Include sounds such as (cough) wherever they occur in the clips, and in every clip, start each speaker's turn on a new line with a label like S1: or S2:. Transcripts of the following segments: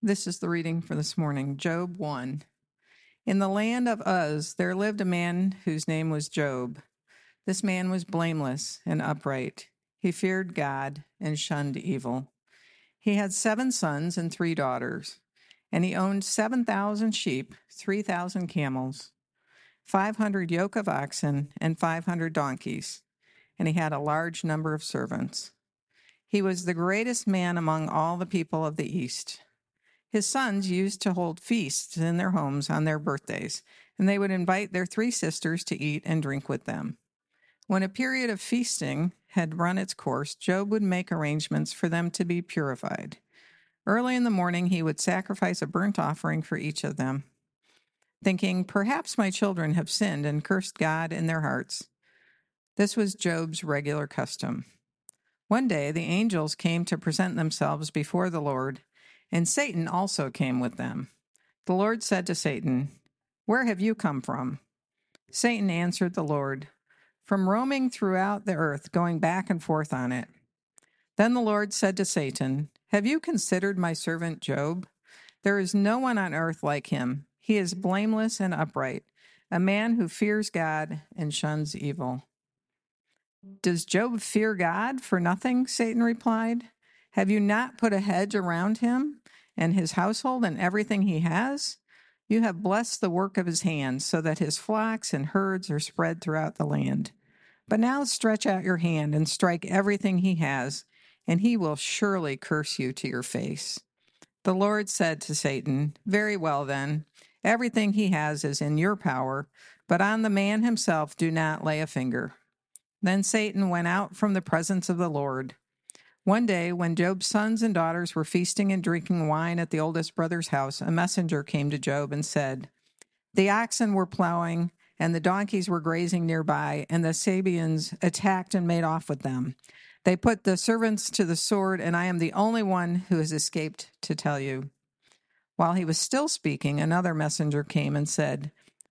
S1: This is the reading for this morning Job 1. In the land of Uz, there lived a man whose name was Job. This man was blameless and upright. He feared God and shunned evil. He had seven sons and three daughters, and he owned 7,000 sheep, 3,000 camels, 500 yoke of oxen, and 500 donkeys, and he had a large number of servants. He was the greatest man among all the people of the East. His sons used to hold feasts in their homes on their birthdays, and they would invite their three sisters to eat and drink with them. When a period of feasting had run its course, Job would make arrangements for them to be purified. Early in the morning, he would sacrifice a burnt offering for each of them, thinking, Perhaps my children have sinned and cursed God in their hearts. This was Job's regular custom. One day, the angels came to present themselves before the Lord, and Satan also came with them. The Lord said to Satan, Where have you come from? Satan answered the Lord, from roaming throughout the earth, going back and forth on it. Then the Lord said to Satan, Have you considered my servant Job? There is no one on earth like him. He is blameless and upright, a man who fears God and shuns evil. Does Job fear God for nothing? Satan replied. Have you not put a hedge around him and his household and everything he has? You have blessed the work of his hands, so that his flocks and herds are spread throughout the land. But now stretch out your hand and strike everything he has, and he will surely curse you to your face. The Lord said to Satan, Very well then, everything he has is in your power, but on the man himself do not lay a finger. Then Satan went out from the presence of the Lord. One day, when Job's sons and daughters were feasting and drinking wine at the oldest brother's house, a messenger came to Job and said, The oxen were plowing and the donkeys were grazing nearby, and the Sabeans attacked and made off with them. They put the servants to the sword, and I am the only one who has escaped to tell you. While he was still speaking, another messenger came and said,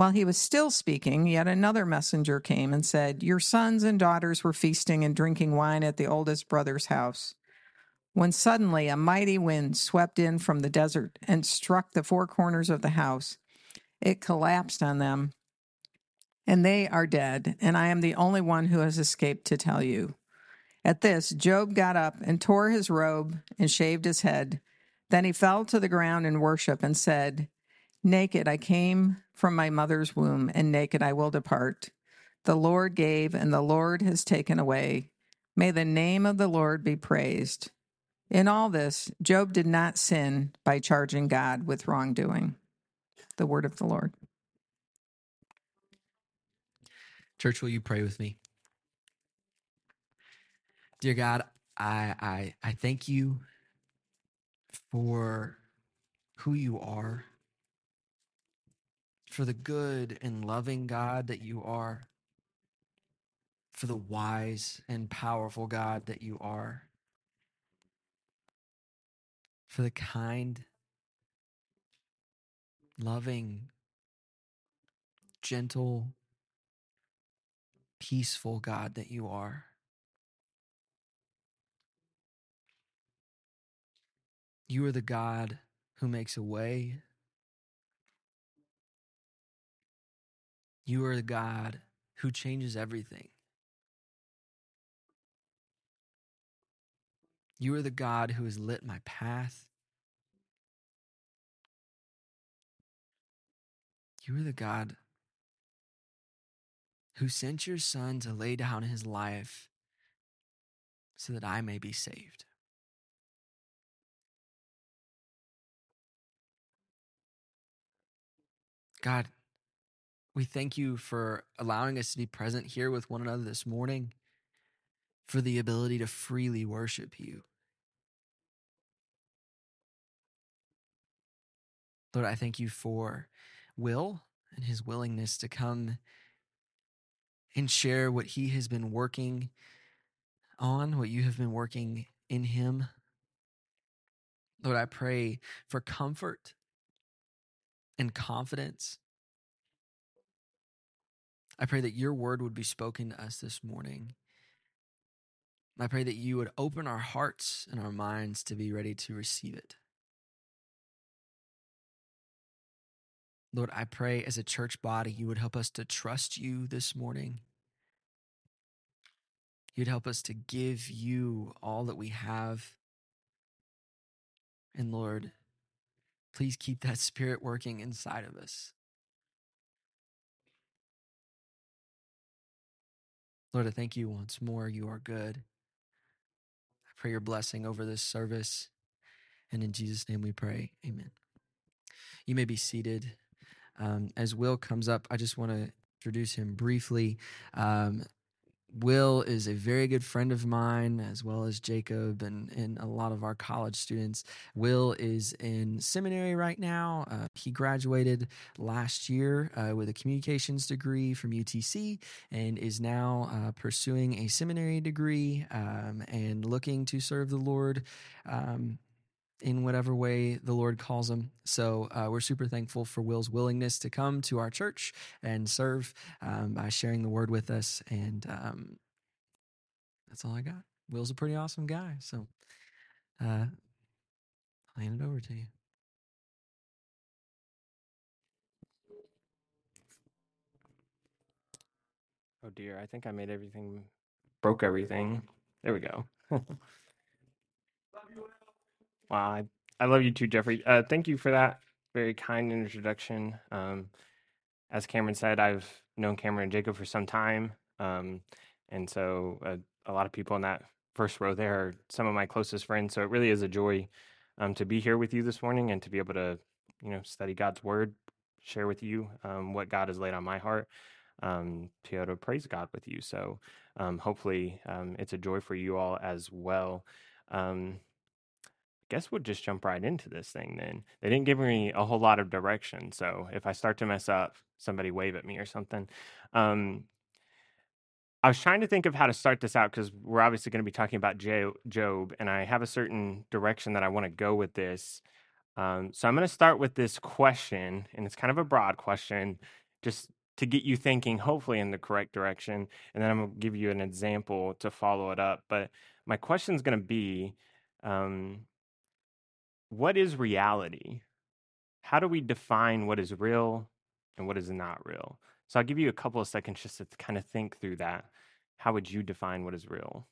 S1: While he was still speaking, yet another messenger came and said, Your sons and daughters were feasting and drinking wine at the oldest brother's house. When suddenly a mighty wind swept in from the desert and struck the four corners of the house, it collapsed on them and they are dead, and I am the only one who has escaped to tell you. At this, Job got up and tore his robe and shaved his head. Then he fell to the ground in worship and said, Naked I came from my mother's womb, and naked I will depart. The Lord gave, and the Lord has taken away. May the name of the Lord be praised. In all this, Job did not sin by charging God with wrongdoing. The word of the Lord.
S2: Church, will you pray with me? Dear God, I, I, I thank you for who you are, for the good and loving God that you are, for the wise and powerful God that you are, for the kind, loving, gentle, peaceful God that you are. You are the God who makes a way. You are the God who changes everything. You are the God who has lit my path. You are the God who sent your Son to lay down his life so that I may be saved. God, we thank you for allowing us to be present here with one another this morning, for the ability to freely worship you. Lord, I thank you for Will and his willingness to come and share what he has been working on, what you have been working in him. Lord, I pray for comfort and confidence. I pray that your word would be spoken to us this morning. I pray that you would open our hearts and our minds to be ready to receive it. Lord, I pray as a church body, you would help us to trust you this morning. You'd help us to give you all that we have. And Lord, please keep that (laughs) spirit working inside of us. Lord, I thank you once more. You are good. I pray your blessing over this service. And in Jesus' name we pray. Amen. You may be seated. Um, as Will comes up, I just want to introduce him briefly. Um, Will is a very good friend of mine, as well as Jacob and, and a lot of our college students. Will is in seminary right now. Uh, he graduated last year uh, with a communications degree from UTC and is now uh, pursuing a seminary degree um, and looking to serve the Lord. Um, in whatever way the Lord calls him. So uh, we're super thankful for Will's willingness to come to our church and serve um, by sharing the word with us. And um, that's all I got. Will's a pretty awesome guy. So uh, I'll hand it over to you.
S3: Oh dear, I think I made everything, broke everything. There we go. (laughs) Wow, I, I love you too, Jeffrey. Uh, thank you for that very kind introduction. Um, as Cameron said, I've known Cameron and Jacob for some time, um, and so uh, a lot of people in that first row there are some of my closest friends. So it really is a joy um, to be here with you this morning and to be able to, you know, study God's Word, share with you um, what God has laid on my heart, um, to be able to praise God with you. So um, hopefully, um, it's a joy for you all as well. Um, guess we'll just jump right into this thing then. They didn't give me a whole lot of direction. So if I start to mess up, somebody wave at me or something. Um, I was trying to think of how to start this out because we're obviously going to be talking about Job, and I have a certain direction that I want to go with this. Um, so I'm going to start with this question, and it's kind of a broad question, just to get you thinking, hopefully, in the correct direction. And then I'm going to give you an example to follow it up. But my question is going to be um, what is reality? How do we define what is real and what is not real? So I'll give you a couple of seconds just to kind of think through that. How would you define what is real?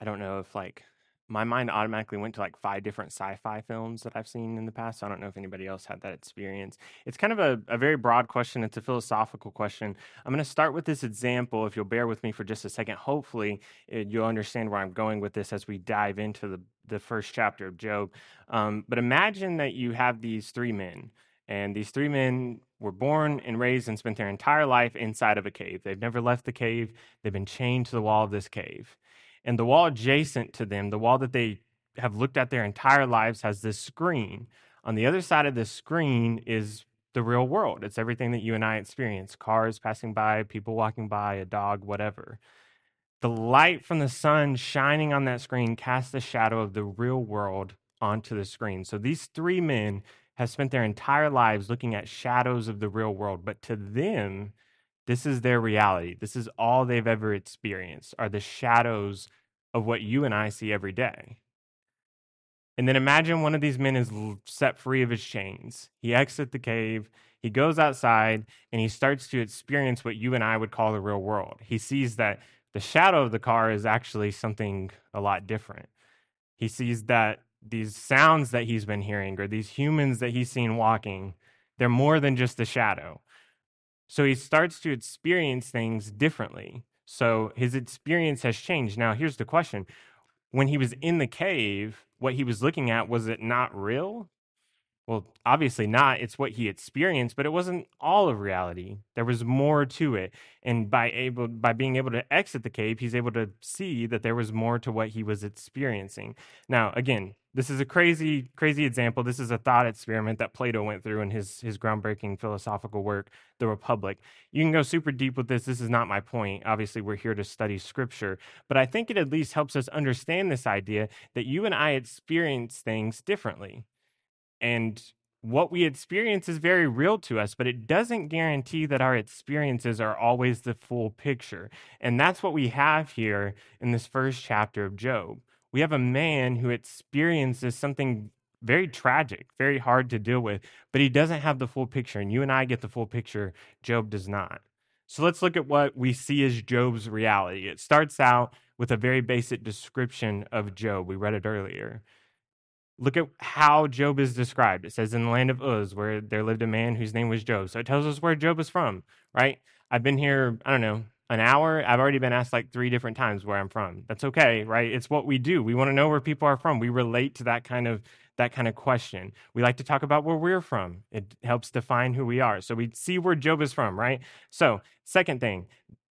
S3: I don't know if like my mind automatically went to like five different sci-fi films that I've seen in the past. So I don't know if anybody else had that experience. It's kind of a, a very broad question. It's a philosophical question. I'm going to start with this example. If you'll bear with me for just a second, hopefully it, you'll understand where I'm going with this as we dive into the, the first chapter of Job. Um, but imagine that you have these three men, and these three men were born and raised and spent their entire life inside of a cave. They've never left the cave. They've been chained to the wall of this cave. And the wall adjacent to them, the wall that they have looked at their entire lives, has this screen. On the other side of this screen is the real world. It's everything that you and I experience cars passing by, people walking by, a dog, whatever. The light from the sun shining on that screen casts the shadow of the real world onto the screen. So these three men have spent their entire lives looking at shadows of the real world, but to them, this is their reality. This is all they've ever experienced are the shadows of what you and I see every day. And then imagine one of these men is set free of his chains. He exits the cave, he goes outside, and he starts to experience what you and I would call the real world. He sees that the shadow of the car is actually something a lot different. He sees that these sounds that he's been hearing or these humans that he's seen walking, they're more than just a shadow. So he starts to experience things differently. So his experience has changed. Now, here's the question when he was in the cave, what he was looking at, was it not real? Well, obviously not. It's what he experienced, but it wasn't all of reality. There was more to it. And by able by being able to exit the cave, he's able to see that there was more to what he was experiencing. Now, again, this is a crazy, crazy example. This is a thought experiment that Plato went through in his his groundbreaking philosophical work, The Republic. You can go super deep with this. This is not my point. Obviously, we're here to study scripture, but I think it at least helps us understand this idea that you and I experience things differently and what we experience is very real to us, but it doesn't guarantee that our experiences are always the full picture. And that's what we have here in this first chapter of Job. We have a man who experiences something very tragic, very hard to deal with, but he doesn't have the full picture. And you and I get the full picture. Job does not. So let's look at what we see as Job's reality. It starts out with a very basic description of Job. We read it earlier. Look at how Job is described. It says, in the land of Uz, where there lived a man whose name was Job. So it tells us where Job is from, right? I've been here, I don't know, an hour. I've already been asked like three different times where I'm from. That's okay, right? It's what we do. We want to know where people are from. We relate to that kind of that kind of question. We like to talk about where we're from. It helps define who we are. So we see where Job is from, right? So, second thing,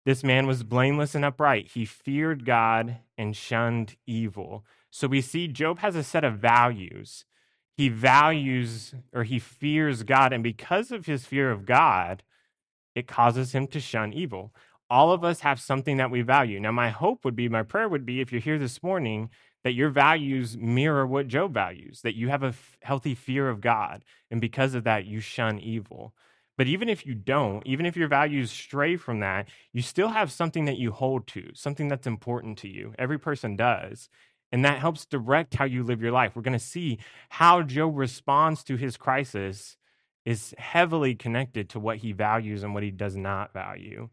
S3: this man was blameless and upright. He feared God and shunned evil. So we see Job has a set of values. He values or he fears God. And because of his fear of God, it causes him to shun evil. All of us have something that we value. Now, my hope would be, my prayer would be, if you're here this morning, that your values mirror what Job values, that you have a f- healthy fear of God. And because of that, you shun evil. But even if you don't, even if your values stray from that, you still have something that you hold to, something that's important to you. Every person does. And that helps direct how you live your life. We're going to see how Job responds to his crisis is heavily connected to what he values and what he does not value.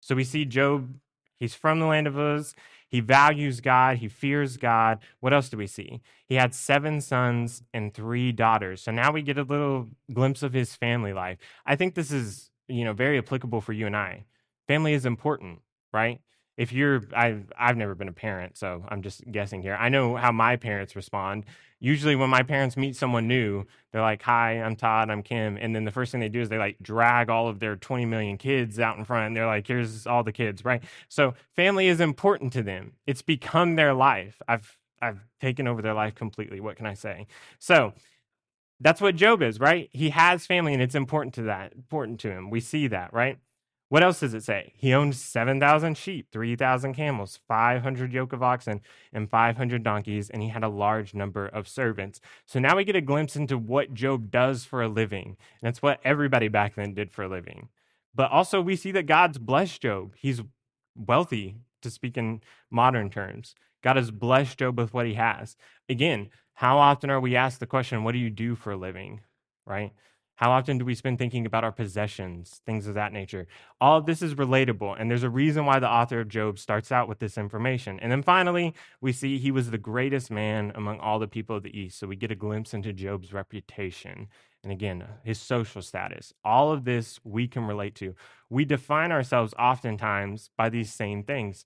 S3: So we see Job, he's from the land of Uz. He values God. He fears God. What else do we see? He had seven sons and three daughters. So now we get a little glimpse of his family life. I think this is, you know, very applicable for you and I. Family is important, right? If you're I've I've never been a parent, so I'm just guessing here. I know how my parents respond. Usually when my parents meet someone new, they're like, "Hi, I'm Todd, I'm Kim." And then the first thing they do is they like drag all of their 20 million kids out in front and they're like, "Here's all the kids," right? So family is important to them. It's become their life. I've I've taken over their life completely. What can I say? So, that's what Job is, right? He has family and it's important to that, important to him. We see that, right? What else does it say? He owned 7,000 sheep, 3,000 camels, 500 yoke of oxen, and 500 donkeys, and he had a large number of servants. So now we get a glimpse into what Job does for a living. And that's what everybody back then did for a living. But also, we see that God's blessed Job. He's wealthy, to speak in modern terms. God has blessed Job with what he has. Again, how often are we asked the question, What do you do for a living? Right? How often do we spend thinking about our possessions, things of that nature? All of this is relatable, and there's a reason why the author of Job starts out with this information. And then finally, we see he was the greatest man among all the people of the East. So we get a glimpse into Job's reputation and again, uh, his social status. All of this we can relate to. We define ourselves oftentimes by these same things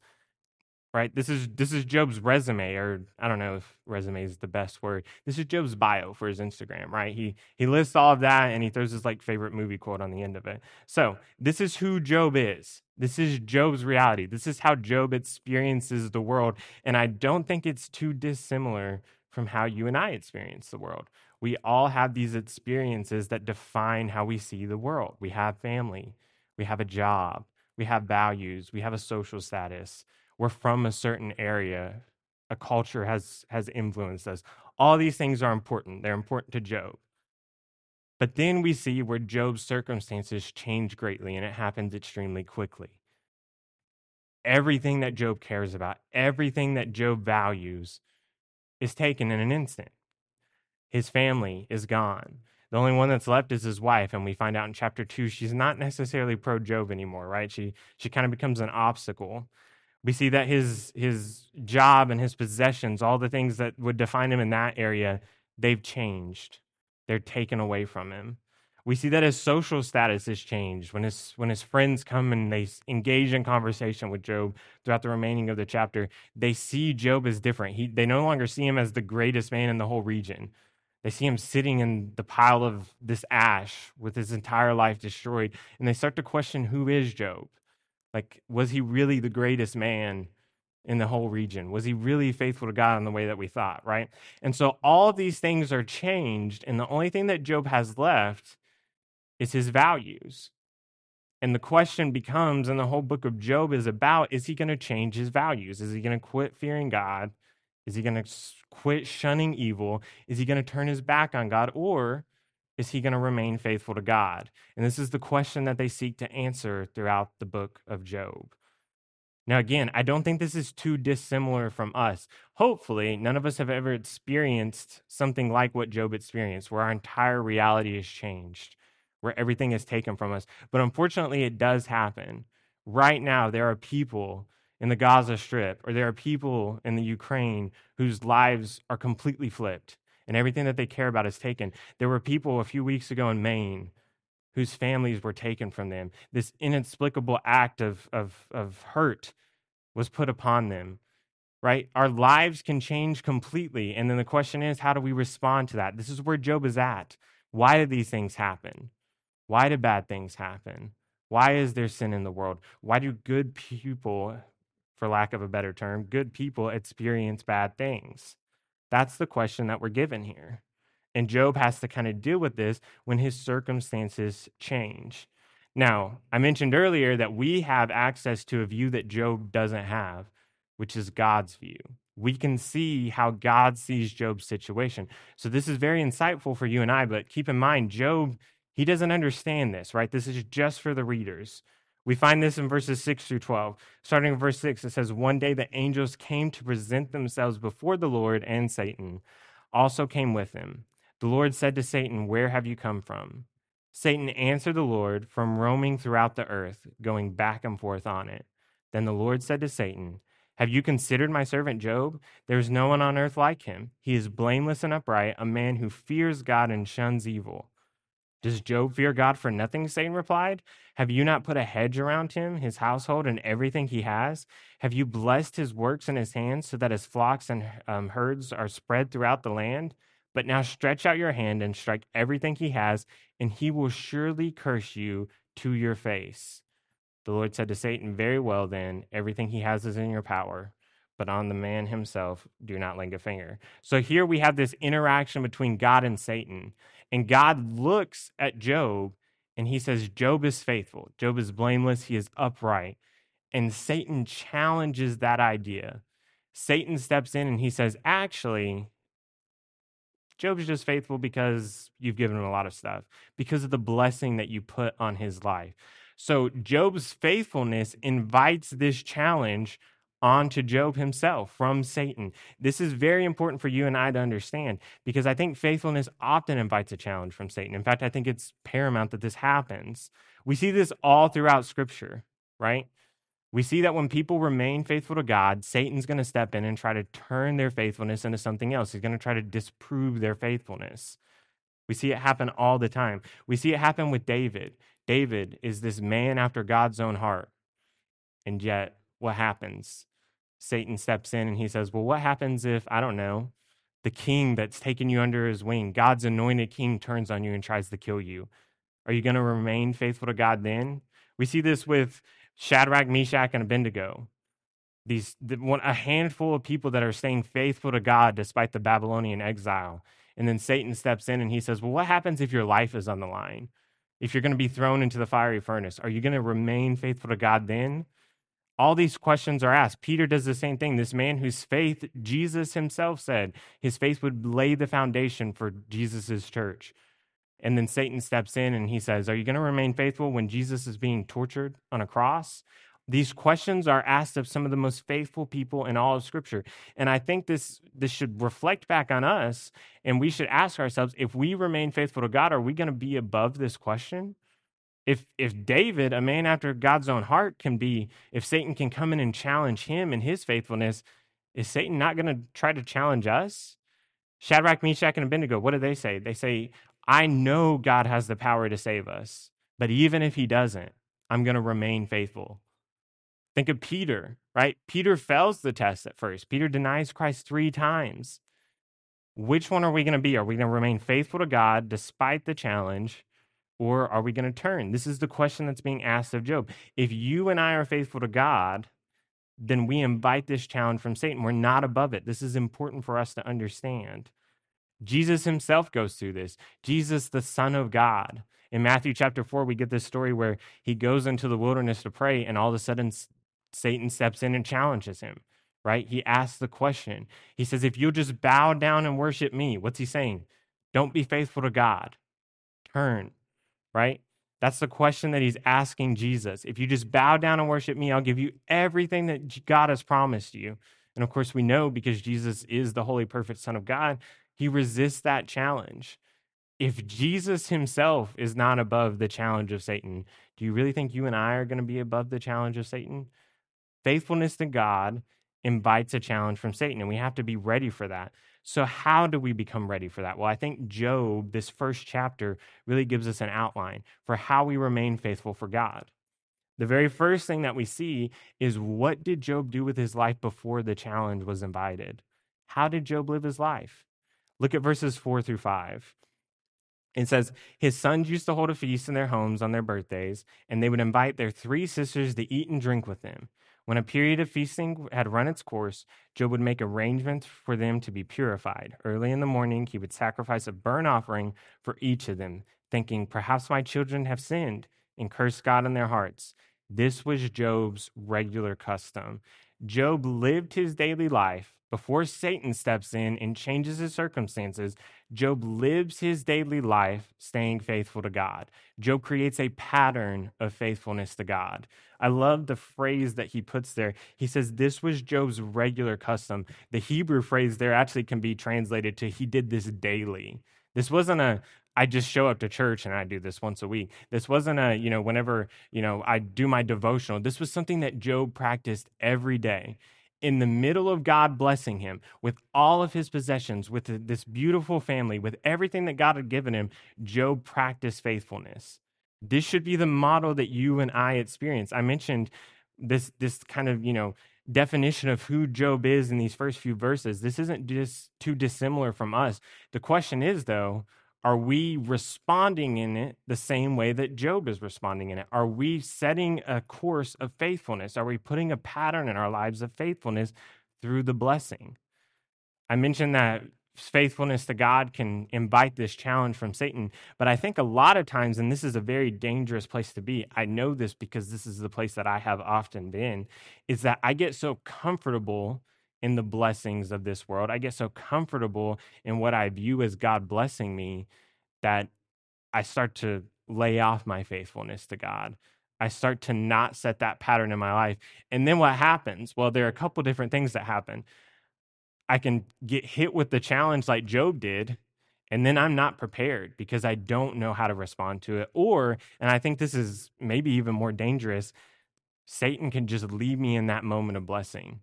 S3: right? This is this is job's resume or i don't know if resume is the best word. This is job's bio for his instagram right? He he lists all of that and he throws his like favorite movie quote on the end of it. So this is who job is. This is job's reality. This is how job experiences the world and i don't think it's too dissimilar from how you and i experience the world. We all have these experiences that define how we see the world. We have family. We have a job. We have values. We have a social status we're from a certain area a culture has has influenced us. All these things are important. They're important to job. But then we see where job's circumstances change greatly and it happens extremely quickly. Everything that job cares about everything that job values is taken in an instant. His family is gone. The only one that's left is his wife and we find out in chapter 2 she's not necessarily pro job anymore right? She she kind of becomes an obstacle we see that his his job and his possessions, all the things that would define him in that area, they've changed. They're taken away from him. We see that his social status has changed when his when his friends come and they engage in conversation with Job throughout the remaining of the chapter. They see Job as different. He, they no longer see him as the greatest man in the whole region. They see him sitting in the pile of this ash with his entire life destroyed. And they start to question who is Job? Like, was he really the greatest man in the whole region? Was he really faithful to God in the way that we thought, right? And so all these things are changed. And the only thing that Job has left is his values. And the question becomes, and the whole book of Job is about, is he going to change his values? Is he going to quit fearing God? Is he going to quit shunning evil? Is he going to turn his back on God? Or is he going to remain faithful to God? And this is the question that they seek to answer throughout the book of Job. Now, again, I don't think this is too dissimilar from us. Hopefully, none of us have ever experienced something like what Job experienced, where our entire reality is changed, where everything is taken from us. But unfortunately, it does happen. Right now, there are people in the Gaza Strip, or there are people in the Ukraine whose lives are completely flipped and everything that they care about is taken. There were people a few weeks ago in Maine whose families were taken from them. This inexplicable act of, of, of hurt was put upon them, right? Our lives can change completely. And then the question is, how do we respond to that? This is where Job is at. Why did these things happen? Why did bad things happen? Why is there sin in the world? Why do good people, for lack of a better term, good people experience bad things? That's the question that we're given here. And Job has to kind of deal with this when his circumstances change. Now, I mentioned earlier that we have access to a view that Job doesn't have, which is God's view. We can see how God sees Job's situation. So, this is very insightful for you and I, but keep in mind, Job, he doesn't understand this, right? This is just for the readers. We find this in verses 6 through 12. Starting in verse 6, it says, One day the angels came to present themselves before the Lord, and Satan also came with him. The Lord said to Satan, Where have you come from? Satan answered the Lord, From roaming throughout the earth, going back and forth on it. Then the Lord said to Satan, Have you considered my servant Job? There is no one on earth like him. He is blameless and upright, a man who fears God and shuns evil. Does Job fear God for nothing? Satan replied. Have you not put a hedge around him, his household, and everything he has? Have you blessed his works in his hands so that his flocks and um, herds are spread throughout the land? But now stretch out your hand and strike everything he has, and he will surely curse you to your face. The Lord said to Satan, Very well, then, everything he has is in your power, but on the man himself do not lay a finger. So here we have this interaction between God and Satan. And God looks at Job and he says, Job is faithful. Job is blameless. He is upright. And Satan challenges that idea. Satan steps in and he says, Actually, Job's just faithful because you've given him a lot of stuff, because of the blessing that you put on his life. So Job's faithfulness invites this challenge onto Job himself from Satan. This is very important for you and I to understand because I think faithfulness often invites a challenge from Satan. In fact, I think it's paramount that this happens. We see this all throughout Scripture, right? We see that when people remain faithful to God, Satan's going to step in and try to turn their faithfulness into something else. He's going to try to disprove their faithfulness. We see it happen all the time. We see it happen with David. David is this man after God's own heart. And yet, what happens? Satan steps in and he says, Well, what happens if, I don't know, the king that's taken you under his wing, God's anointed king, turns on you and tries to kill you? Are you going to remain faithful to God then? We see this with Shadrach, Meshach, and Abednego. These the, one, a handful of people that are staying faithful to God despite the Babylonian exile. And then Satan steps in and he says, Well, what happens if your life is on the line? If you're going to be thrown into the fiery furnace, are you going to remain faithful to God then? All these questions are asked. Peter does the same thing. This man whose faith, Jesus himself said, his faith would lay the foundation for Jesus' church. And then Satan steps in and he says, Are you going to remain faithful when Jesus is being tortured on a cross? These questions are asked of some of the most faithful people in all of Scripture. And I think this, this should reflect back on us, and we should ask ourselves if we remain faithful to God, are we going to be above this question? If if David, a man after God's own heart, can be, if Satan can come in and challenge him and his faithfulness, is Satan not going to try to challenge us? Shadrach, Meshach, and Abednego, what do they say? They say, I know God has the power to save us, but even if he doesn't, I'm going to remain faithful. Think of Peter, right? Peter fails the test at first. Peter denies Christ three times. Which one are we going to be? Are we going to remain faithful to God despite the challenge? Or are we going to turn? This is the question that's being asked of Job. If you and I are faithful to God, then we invite this challenge from Satan. We're not above it. This is important for us to understand. Jesus himself goes through this. Jesus, the Son of God. In Matthew chapter 4, we get this story where he goes into the wilderness to pray, and all of a sudden, Satan steps in and challenges him, right? He asks the question. He says, If you'll just bow down and worship me, what's he saying? Don't be faithful to God. Turn, right? That's the question that he's asking Jesus. If you just bow down and worship me, I'll give you everything that God has promised you. And of course, we know because Jesus is the holy, perfect Son of God, he resists that challenge. If Jesus himself is not above the challenge of Satan, do you really think you and I are going to be above the challenge of Satan? Faithfulness to God invites a challenge from Satan, and we have to be ready for that. So, how do we become ready for that? Well, I think Job, this first chapter, really gives us an outline for how we remain faithful for God. The very first thing that we see is what did Job do with his life before the challenge was invited? How did Job live his life? Look at verses four through five. It says, His sons used to hold a feast in their homes on their birthdays, and they would invite their three sisters to eat and drink with them. When a period of feasting had run its course, Job would make arrangements for them to be purified. Early in the morning, he would sacrifice a burnt offering for each of them, thinking, Perhaps my children have sinned and cursed God in their hearts. This was Job's regular custom. Job lived his daily life before Satan steps in and changes his circumstances. Job lives his daily life staying faithful to God. Job creates a pattern of faithfulness to God. I love the phrase that he puts there. He says, This was Job's regular custom. The Hebrew phrase there actually can be translated to, He did this daily. This wasn't a, I just show up to church and I do this once a week. This wasn't a, you know, whenever, you know, I do my devotional. This was something that Job practiced every day in the middle of God blessing him with all of his possessions, with this beautiful family, with everything that God had given him, Job practiced faithfulness. This should be the model that you and I experience. I mentioned this this kind of, you know, definition of who Job is in these first few verses. This isn't just too dissimilar from us. The question is though, are we responding in it the same way that Job is responding in it? Are we setting a course of faithfulness? Are we putting a pattern in our lives of faithfulness through the blessing? I mentioned that faithfulness to God can invite this challenge from Satan, but I think a lot of times, and this is a very dangerous place to be, I know this because this is the place that I have often been, is that I get so comfortable in the blessings of this world. I get so comfortable in what I view as God blessing me that I start to lay off my faithfulness to God. I start to not set that pattern in my life. And then what happens? Well, there are a couple different things that happen. I can get hit with the challenge like Job did, and then I'm not prepared because I don't know how to respond to it. Or, and I think this is maybe even more dangerous, Satan can just leave me in that moment of blessing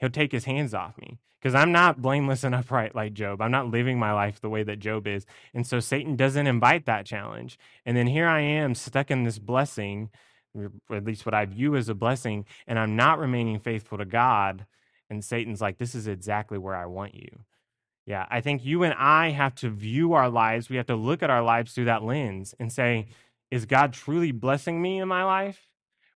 S3: he'll take his hands off me because I'm not blameless and (laughs) upright like Job. I'm not living my life the way that Job is. And so Satan doesn't invite that challenge. And then here I am stuck in this blessing, at least what I view as a blessing, and I'm not remaining faithful to God. And Satan's like, this is exactly where I want you. Yeah, I think you and I have to view our lives. We have to look at our lives through that lens and say, is God truly blessing me in my life?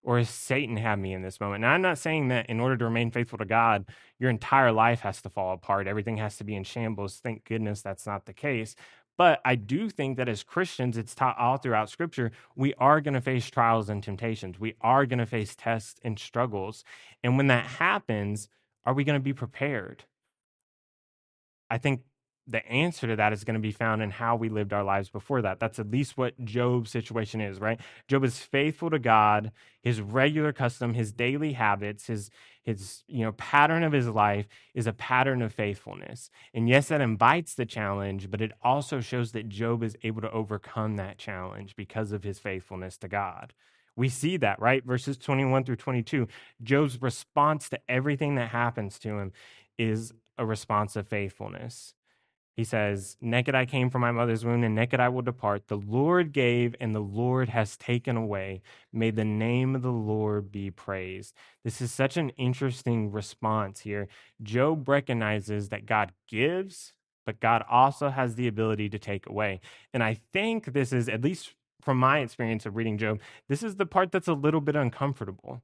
S3: Or has Satan had me in this moment? Now, I'm not saying that in order to remain faithful to God, your entire life has to fall apart. Everything has to be in shambles. Thank goodness that's not the case. But I do think that as Christians, it's taught all throughout Scripture, we are going to face trials and temptations. We are going to face tests and struggles. And when that happens, are we going to be prepared? I think the answer to that is going to be found in how we lived our lives before that. That's at least what Job's situation is, right? Job is faithful to God, his regular custom, his daily habits, his his you know pattern of his life is a pattern of faithfulness. And yes, that invites the challenge, but it also shows that Job is able to overcome that challenge because of his faithfulness to God. We see that, right? Verses 21 through 22. Job's response to everything that happens to him is a response of faithfulness. He says, Naked I came from my mother's womb, and naked I will depart. The Lord gave, and the Lord has taken away. May the name of the Lord be praised. This is such an interesting response here. Job recognizes that God gives but God also has the ability to take away. And I think this is, at least from my experience of reading Job, this is the part that's a little bit uncomfortable.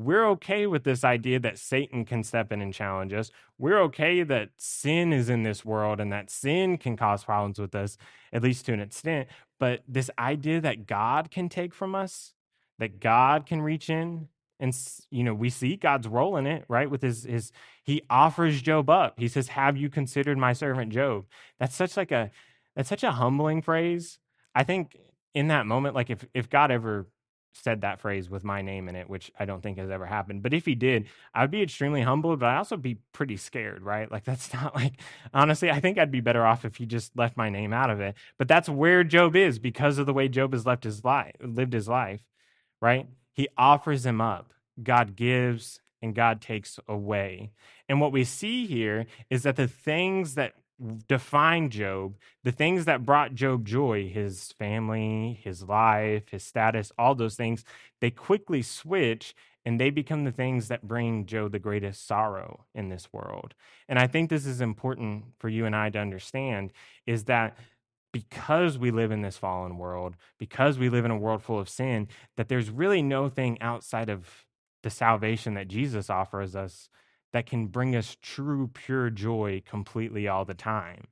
S3: We're okay with this idea that Satan can step in and challenge us. We're okay that sin is in this world and that sin can cause problems with us, at least to an extent. But this idea that God can take from us, that God can reach in and you know we see god's role in it right with his his he offers job up he says have you considered my servant job that's such like a that's such a humbling phrase i think in that moment like if if god ever said that phrase with my name in it which i don't think has ever happened but if he did i would be extremely humbled but i also be pretty scared right like that's (laughs) not like honestly i think i'd be better off if he just left my name out of it but that's where job is because of the way job has left his life lived his life right he offers him up. God gives and God takes away. And what we see here is that the things that define Job, the things that brought Job joy, his family, his life, his status, all those things, they quickly switch and they become the things that bring Job the greatest sorrow in this world. And I think this is important for you and I to understand is that because we live in this fallen world, because we live in a world full of sin, that there's really no thing outside of the salvation that Jesus offers us that can bring us true, pure joy completely all the time.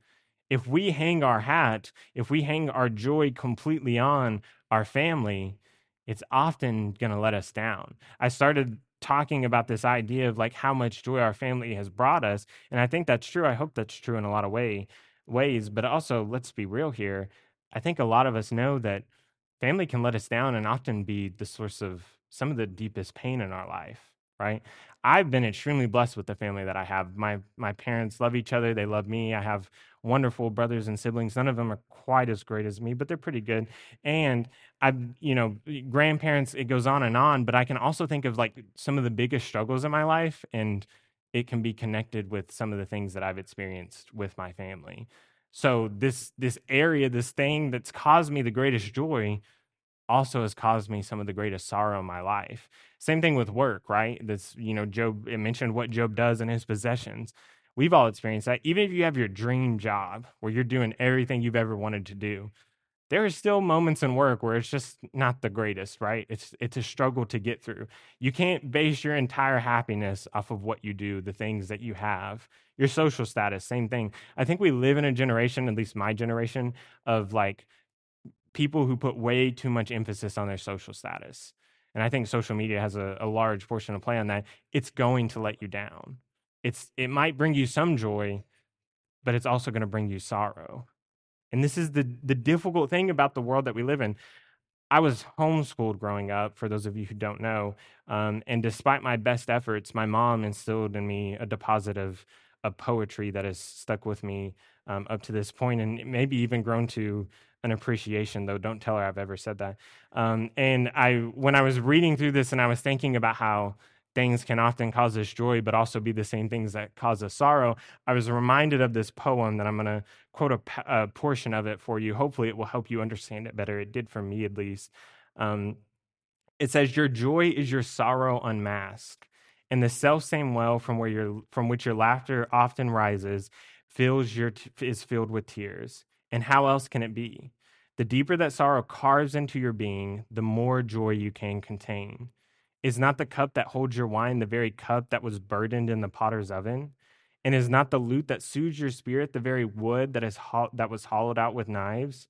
S3: If we hang our hat, if we hang our joy completely on our family, it's often going to let us down. I started talking about this idea of like how much joy our family has brought us, and I think that's true. I hope that's true in a lot of way ways. But also, let's be real here. I think a lot of us know that family can let us down and often be the source of some of the deepest pain in our life, right? I've been extremely blessed with the family that I have. My my parents love each other, they love me. I have wonderful brothers and siblings. None of them are quite as great as me, but they're pretty good. And I you know, grandparents it goes on and on, but I can also think of like some of the biggest struggles in my life and it can be connected with some of the things that I've experienced with my family. So this this area, this thing that's caused me the greatest joy also has caused me some of the greatest sorrow in my life. Same thing with work, right? This, you know, Job mentioned what Job does in his possessions. We've all experienced that. Even if you have your dream job where you're doing everything you've ever wanted to do, there are still moments in work where it's just not the greatest, right? It's it's a struggle to get through. You can't base your entire happiness off of what you do, the things that you have. Your social status, same thing. I think we live in a generation, at least my generation, of like people who put way too much emphasis on their social status. And I think social media has a, a large portion to play on that. It's going to let you down. It's it might bring you some joy, but it's also going to bring you sorrow and this is the the difficult thing about the world that we live in. I was homeschooled growing up, for those of you who don't know. Um, and despite my best efforts, my mom instilled in me a deposit of, of poetry that has stuck with me um, up to this point and maybe even grown to an appreciation, though don't tell her I've ever said that. Um, and I, when I was reading through this and I was thinking about how things can often cause us joy, but also be the same things that cause us sorrow. I was reminded of this poem that I'm going to quote a, a, portion of it for you. Hopefully, it will help you understand it better. It did for me, at least. Um, it says, "Your joy is your sorrow unmasked, and the self same well from where your from which your laughter often rises fills your t- is filled with tears. And how else can it be?" The deeper that sorrow carves into your being, the more joy you can contain. Is not the cup that holds your wine the very cup that was burdened in the potter's oven? And is not the lute that soothes your spirit the very wood that is ho- that was hollowed out with knives?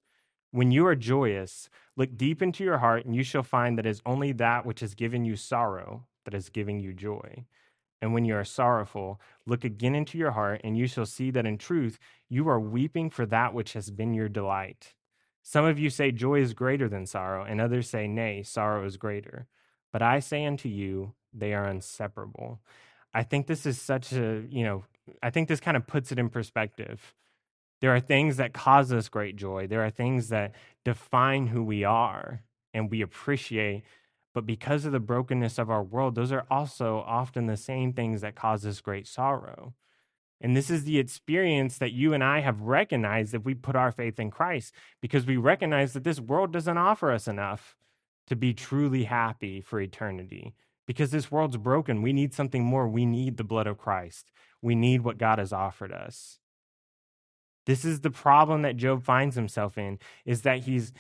S3: When you are joyous, look deep into your heart, and you shall find that it is only that which has given you sorrow that is giving you joy. And when you are sorrowful, look again into your heart, and you shall see that in truth you are weeping for that which has been your delight. Some of you say joy is greater than sorrow, and others say, nay, sorrow is greater. But I say unto you, they are inseparable. I think this is such a, you know, I think this kind of puts it in perspective. There are things that cause us great joy, there are things that define who we are and we appreciate. But because of the brokenness of our world, those are also often the same things that cause us great sorrow. And this is the experience that you and I have recognized if we put our faith in Christ, because we recognize that this world doesn't offer us enough to be truly happy for eternity. Because this world's broken. We need something more. We need the blood of Christ. We need what God has offered us. This is the problem that Job finds himself in is that he's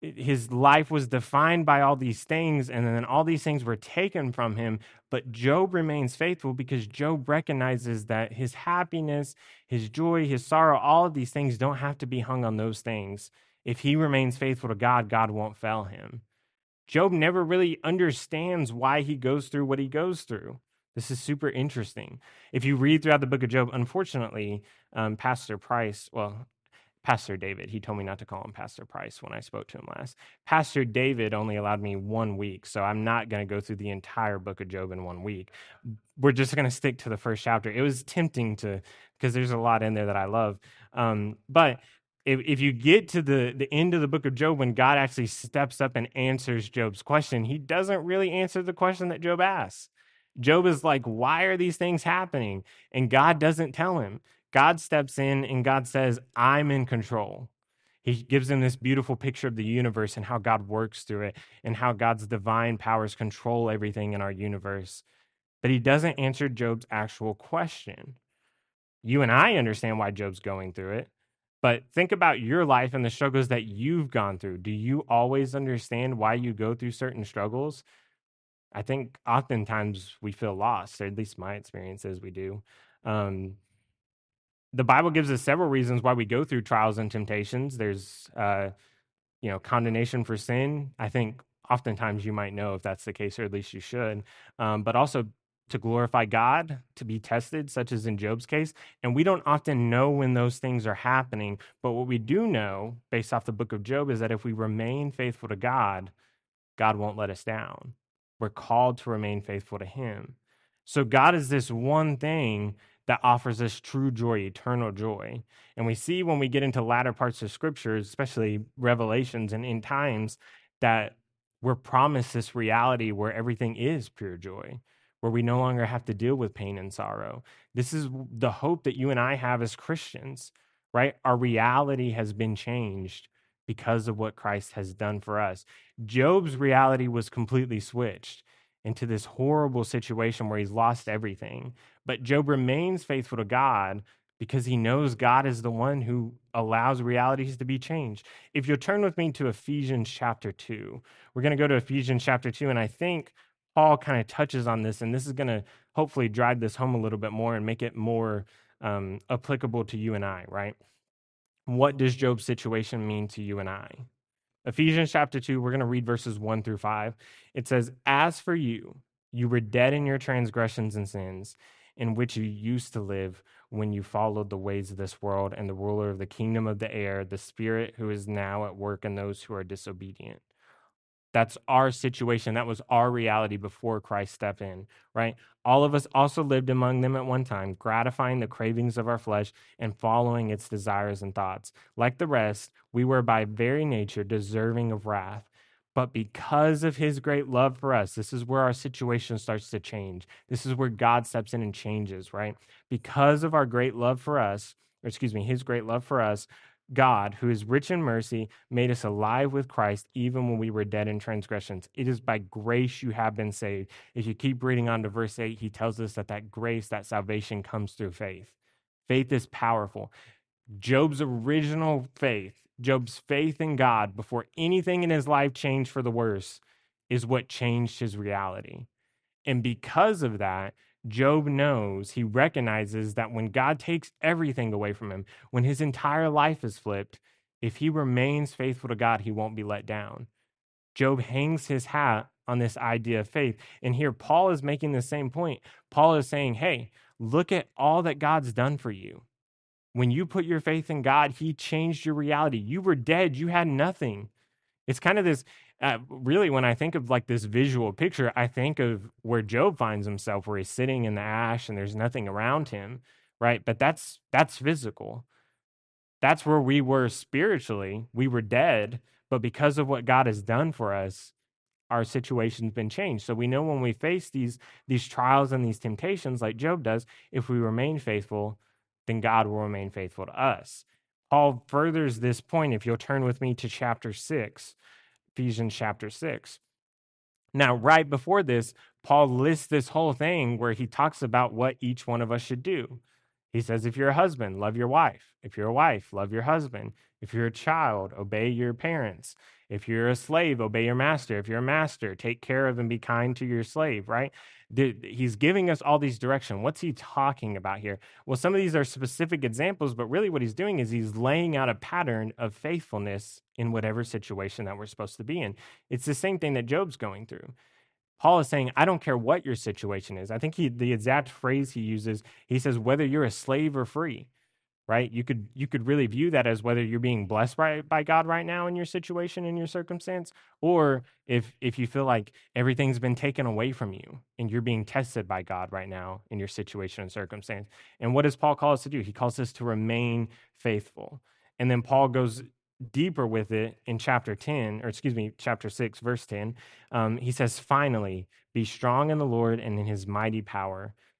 S3: his life was defined by all these things and then all these things were taken from him but Job remains faithful because Job recognizes that his happiness, his joy, his sorrow, all of these things don't have to be hung on those things. If he remains faithful to God, God won't fail him. Job never really understands why he goes through what he goes through. This is super interesting. If you read throughout the book of Job, unfortunately, um, Pastor Price, well, Pastor David. He told me not to call him Pastor Price when I spoke to him last. Pastor David only allowed me one week, so I'm not going to go through the entire book of Job in one week. We're just going to stick to the first chapter. It was tempting to, because there's a lot in there that I love. Um, but if, if you get to the, the end of the book of Job, when God actually steps up and answers Job's question, he doesn't really answer the question that Job asks. Job is like, Why are these things happening? And God doesn't tell him. God steps in and God says, I'm in control. He gives him this beautiful picture of the universe and how God works through it and how God's divine powers control everything in our universe. But he doesn't answer Job's actual question. You and I understand why Job's going through it, but think about your life and the struggles that you've gone through. Do you always understand why you go through certain struggles? I think oftentimes we feel lost, or at least my experience is we do. Um, the Bible gives us several reasons why we go through trials and temptations. There's, uh, you know, condemnation for sin. I think oftentimes you might know if that's the case, or at least you should. Um, but also to glorify God, to be tested, such as in Job's case. And we don't often know when those things are happening. But what we do know, based off the book of Job, is that if we remain faithful to God, God won't let us down. We're called to remain faithful to Him. So God is this one thing that offers us true joy, eternal joy. And we see when we get into latter parts of scriptures, especially revelations and in times, that we're promised this reality where everything is pure joy, where we no longer have to deal with pain and sorrow. This is the hope that you and I have as Christians, right? Our reality has been changed because of what Christ has done for us. Job's reality was completely switched into this horrible situation where he's lost everything. But Job remains faithful to God because he knows God is the one who allows realities to be changed. If you'll turn with me to Ephesians chapter 2, we're going to go to Ephesians chapter 2, and I think Paul kind of touches on this, and this is going to hopefully drive this home a little bit more and make it more um, applicable to you and I, right? What does Job's situation mean to you and I? Ephesians chapter 2, we're going to read verses 1 through 5. It says, As for you, you were dead in your transgressions and sins, in which you used to live when you followed the ways of this world and the ruler of the kingdom of the air, the spirit who is now at work in those who are disobedient. That's our situation. That was our reality before Christ stepped in, right? All of us also lived among them at one time, gratifying the cravings of our flesh and following its desires and thoughts. Like the rest, we were by very nature deserving of wrath. But because of his great love for us, this is where our situation starts to change. This is where God steps in and changes, right? Because of our great love for us, or excuse me, his great love for us, God, who is rich in mercy, made us alive with Christ even when we were dead in transgressions. It is by grace you have been saved. If you keep reading on to verse 8, he tells us that that grace, that salvation comes through faith. Faith is powerful. Job's original faith, Job's faith in God before anything in his life changed for the worse, is what changed his reality. And because of that, Job knows, he recognizes that when God takes everything away from him, when his entire life is flipped, if he remains faithful to God, he won't be let down. Job hangs his hat on this idea of faith. And here, Paul is making the same point. Paul is saying, hey, look at all that God's done for you. When you put your faith in God, he changed your reality. You were dead, you had nothing. It's kind of this uh, really, when I think of like this visual picture, I think of where Job finds himself, where he's sitting in the ash and there's nothing around him, right? But that's that's physical. That's where we were spiritually. We were dead, but because of what God has done for us, our situation's been changed. So we know when we face these these trials and these temptations, like Job does, if we remain faithful, then God will remain faithful to us. Paul furthers this point if you'll turn with me to chapter six. Ephesians chapter 6. Now, right before this, Paul lists this whole thing where he talks about what each one of us should do. He says, if you're a husband, love your wife. If you're a wife, love your husband. If you're a child, obey your parents. If you're a slave, obey your master. If you're a master, take care of and be kind to your slave, right? He's giving us all these direction. What's he talking about here? Well, some of these are specific examples, but really what he's doing is he's laying out a pattern of faithfulness in whatever situation that we're supposed to be in. It's the same thing that Job's going through. Paul is saying, I don't care what your situation is. I think he, the exact phrase he uses, he says, whether you're a slave or free, right? You could you could really view that as whether you're being blessed by, by God right now in your situation, in your circumstance, or if if you feel like everything's been taken away from you and you're being tested by God right now in your situation and circumstance. And what does Paul call us to do? He calls us to remain faithful. And then Paul goes deeper with it in chapter 10, or excuse me, chapter 6, verse 10. Um, he says, Finally, be strong in the Lord and in his mighty power.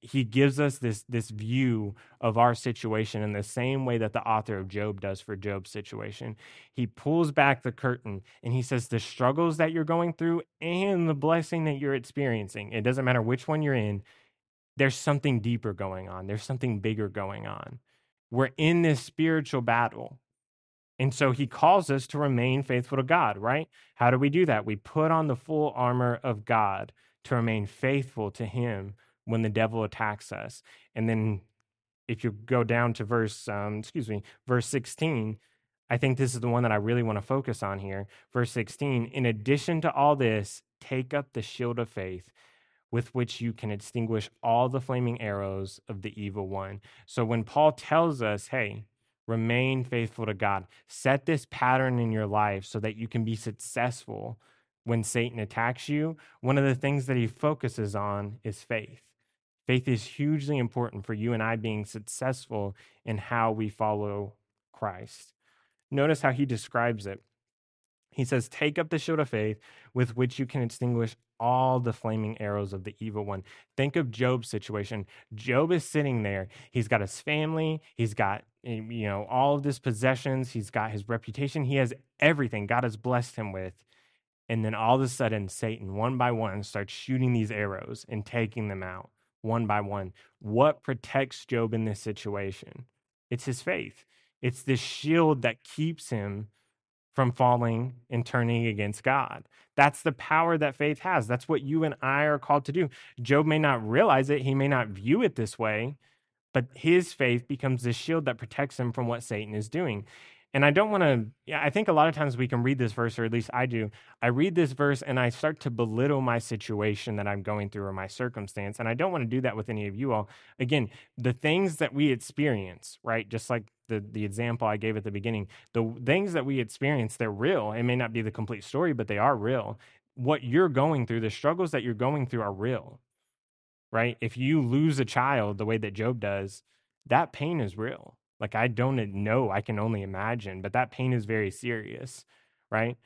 S3: he gives us this this view of our situation in the same way that the author of Job does for Job's situation. He pulls back the curtain and he says the struggles that you're going through and the blessing that you're experiencing, it doesn't matter which one you're in, there's something deeper going on. There's something bigger going on. We're in this spiritual battle. And so he calls us to remain faithful to God, right? How do we do that? We put on the full armor of God to remain faithful to him when the devil attacks us. And then if you go down to verse, um, excuse me, verse 16, I think this is the one that I really want to focus on here. Verse 16, in addition to all this, take up the shield of faith with which you can extinguish all the flaming arrows of the evil one. So when Paul tells us, hey, remain faithful to God, set this pattern in your life so that you can be successful when Satan attacks you, one of the things that he focuses on is faith. Faith is hugely important for you and I being successful in how we follow Christ. Notice how he describes it. He says, Take up the shield of faith with which you can extinguish all the flaming arrows of the evil one. Think of Job's situation. Job is sitting there. He's got his family, he's got you know all of his possessions, he's got his reputation, he has everything God has blessed him with. And then all of a sudden, Satan, one by one, starts shooting these arrows and taking them out one by one. What protects Job in this situation? It's his faith. It's this shield that keeps him from falling and turning against God. That's the power that faith has. That's what you and I are called to do. Job may not realize it, he may not view it this way, but his faith becomes the shield that protects him from what Satan is doing. And I don't want to, yeah, I think a lot of times we can read this verse, or at least I do. I read this verse and I start to belittle my situation that I'm going through or my circumstance. And I don't want to do that with any of you all. Again, the things that we experience, right? Just like the, the example I gave at the beginning, the things that we experience, they're real. It may not be the complete story, but they are real. What you're going through, the struggles that you're going through are real, right? If you lose a child the way that Job does, that pain is real like I don't know, I can only imagine, but that pain is very serious, right?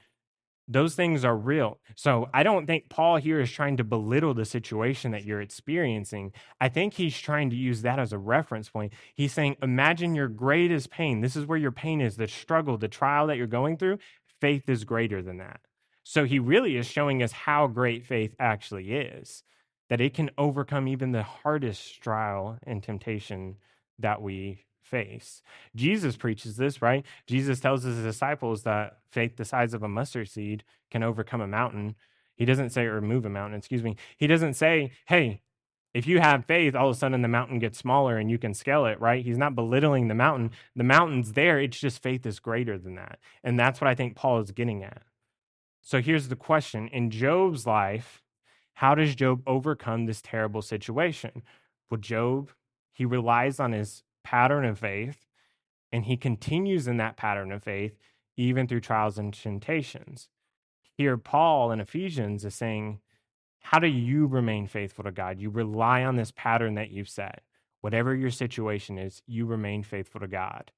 S3: Those things are real. So I don't think Paul here is trying to belittle the situation that you're experiencing. I think he's trying to use that as a reference point. He's saying, imagine your greatest pain. This is where your pain is, the struggle, the trial that you're going through. Faith is greater than that. So he really is showing us how great faith actually is, that it can overcome even the hardest trial and temptation that we face. Jesus preaches this, right? Jesus tells his disciples that faith the size of a mustard seed can overcome a mountain. He doesn't say, or move a mountain, excuse me. He doesn't say, hey, if you have faith, all of a sudden the mountain gets smaller and you can scale it, right? He's not belittling the mountain. The mountain's there. It's just faith is greater than that. And that's what I think Paul is getting at. So here's the question In Job's life, how does Job overcome this terrible situation? Well, Job, he relies on his pattern of faith, and he continues in that pattern of faith even through trials and temptations. Here, Paul in Ephesians is saying, How do you remain faithful to God? You rely on this pattern that you've set. Whatever your situation is, you remain faithful to God.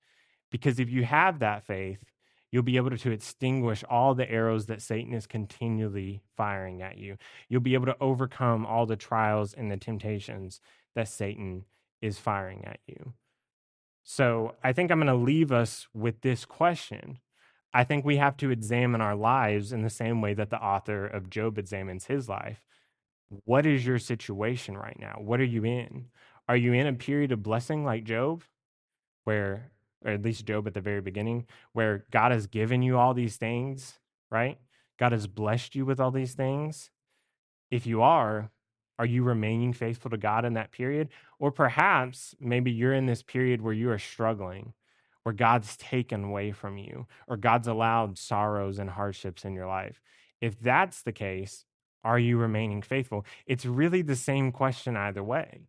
S3: Because if you have that faith, You'll be able to extinguish all the arrows that Satan is continually firing at you. You'll be able to overcome all the trials and the temptations that Satan is firing at you. So I think I'm going to leave us with this question. I think we have to examine our lives in the same way that the author of Job examines his life. What is your situation right now? What are you in? Are you in a period of blessing like Job, where, or at least Job at the very beginning, where God has given you all these things, right? God has blessed you with all these things. If you are, are you remaining faithful to God in that period? Or perhaps maybe you're in this period where you are struggling, where God's taken away from you, or God's allowed sorrows and hardships in your life. If that's the case, are you remaining faithful? It's really the same question either way.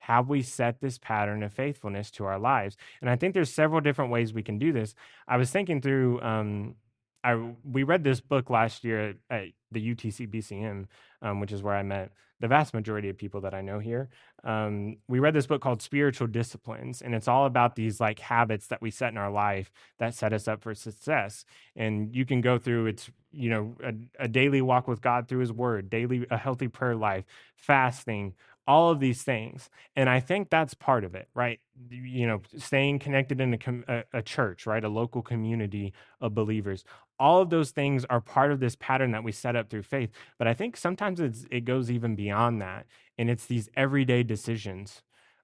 S3: Have we set this pattern of faithfulness to our lives? And I think there's several different ways we can do this. I was thinking through um, I we read this book last year at, the UTC BCM, um, which is where I met the vast majority of people that I know here. Um, we read this book called Spiritual Disciplines, and it's all about these like habits that we set in our life that set us up for success. And you can go through it's you know a, a daily walk with God through His Word, daily a healthy prayer life, fasting, all of these things and i think that's part of it right you know staying connected in a, a, church right a local community of believers all of those things are part of this pattern that we set up through faith but i think sometimes it goes even beyond that and it's these everyday decisions.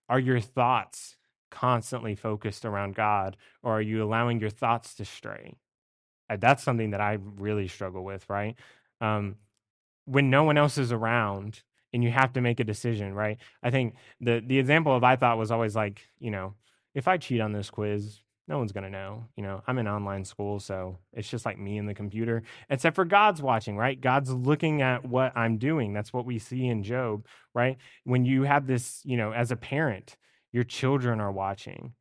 S3: Are your thoughts constantly focused around god or are you allowing your thoughts to stray? That's something that i really struggle with right? Um, when no one else is around and you have to make a decision, right? I think the the example of I thought was always like, you know, if I cheat on this quiz, no one's gonna know. You know, I'm in online school, so it's just like me and the computer. Except for God's watching, right? God's looking at what I'm doing. That's what we see in Job, right? When you have this, you know, as a parent, your children are watching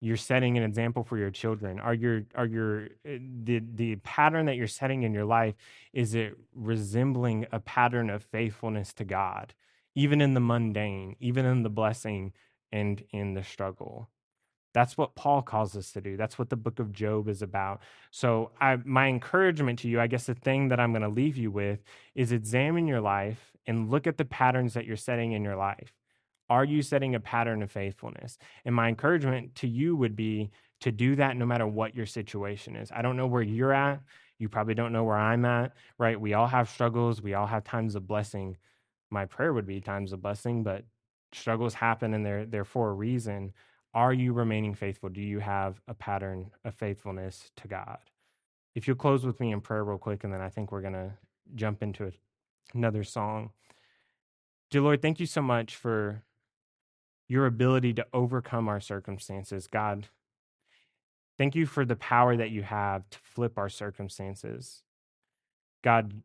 S3: you're setting an example for your children are your are your eh, the the pattern that you're setting in your life is it resembling a pattern of faithfulness to god even in the mundane even in the blessing and in the struggle that's what paul calls us to do that's what the book of job is about so I, my encouragement to you i guess the thing that i'm going to leave you with is examine your life and look at the patterns that you're setting in your life are you setting a pattern of faithfulness? And my encouragement to you would be to do that no matter what your situation is. I don't know where you're at. You probably don't know where I'm at, right? We all have struggles. We all have times of blessing. My prayer would be times of blessing, but struggles happen and they're, they're for a reason. Are you remaining faithful? Do you have a pattern of faithfulness to God? If you'll close with me in prayer real quick, and then I think we're going to jump into another song. Dear Lord, thank you so much for your ability to overcome our circumstances. God, thank you for the power that you have to flip our circumstances. God,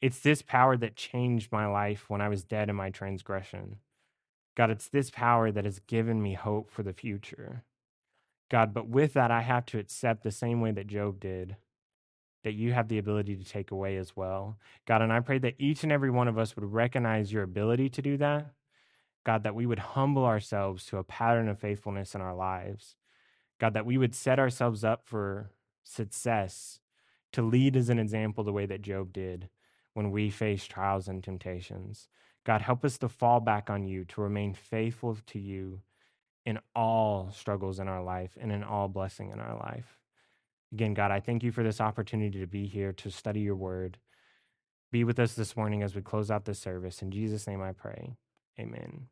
S3: it's this power that changed my life when I was dead in my transgression. God, it's this power that has given me hope for the future. God, but with that, I have to accept the same way that Job did, that you have the ability to take away as well. God, and I pray that each and every one of us would recognize your ability to do that God, that we would humble ourselves to a pattern of faithfulness in our lives. God, that we would set ourselves up for success to lead as an example the way that Job did when we face trials and temptations. God, help us to fall back on you, to remain faithful to you in all struggles in our life and in all blessing in our life. Again, God, I thank you for this opportunity to be here to study your word. Be with us this morning as we close out this service. In Jesus' name I pray. Amen.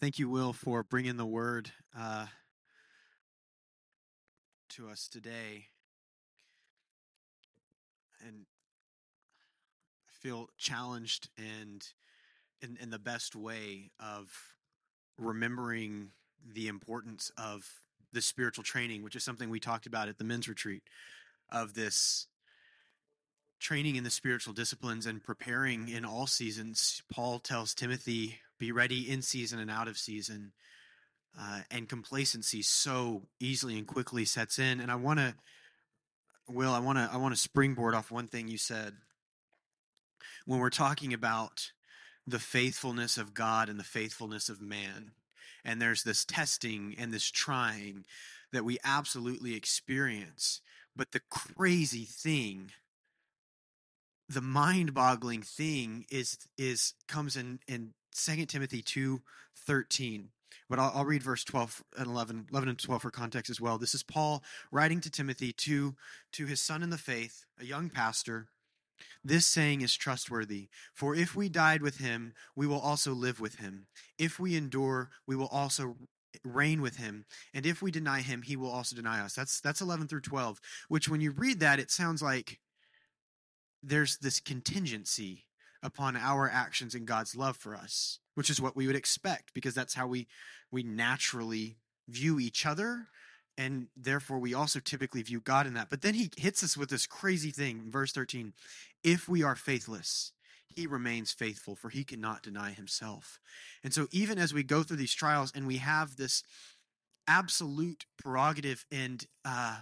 S4: Thank you, Will, for bringing the word uh, to us today. And I feel challenged and in, in the best way of remembering the importance of the spiritual training, which is something we talked about at the men's retreat, of this training in the spiritual disciplines and preparing in all seasons, Paul tells Timothy, be ready in season and out of season. Uh, and complacency so easily and quickly sets in. And I want to, Will, I want to, I want to springboard off one thing you said when we're talking about the faithfulness of God and the faithfulness of man. And there's this testing and this trying that we absolutely experience. But the crazy thing the mind-boggling thing is is comes in in 2 timothy 2 13 but I'll, I'll, read verse 12 and 11 11 and 12 for context as well. This is paul writing to timothy to to his son in the faith a young pastor. This saying is trustworthy. For if we died with him we will also live with him. If we endure we will also reign with him. And if we deny him he will also deny us. That's that's 11 through 12 which when you read that it sounds like there's this contingency upon our actions and God's love for us, which is what we would expect because that's how we we naturally view each other and therefore we also typically view God in that. But then he hits us with this crazy thing, verse 13. If we are faithless, he remains faithful, for he cannot deny himself. And so even as we go through these trials and we have this absolute prerogative and uh,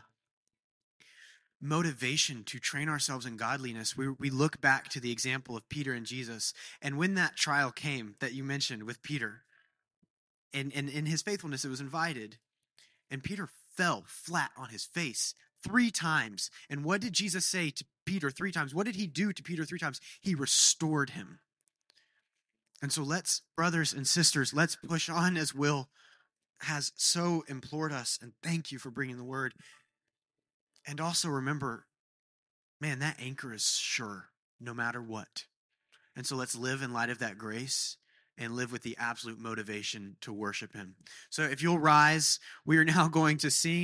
S4: motivation to train ourselves in godliness, we, we look back to the example of Peter and Jesus. And when that trial came that you mentioned with Peter, and, and in his faithfulness, it was invited, and Peter fell flat on his face three times. And what did Jesus say to Peter three times? What did he do to Peter three times? He restored him. And so let's, brothers and sisters, let's push on as Will has so implored us. And thank you for bringing the word. And also remember, man, that anchor is sure no matter what. And so let's live in light of that grace and live with the absolute motivation to worship Him. So if you'll rise, we are now (laughs) going to sing.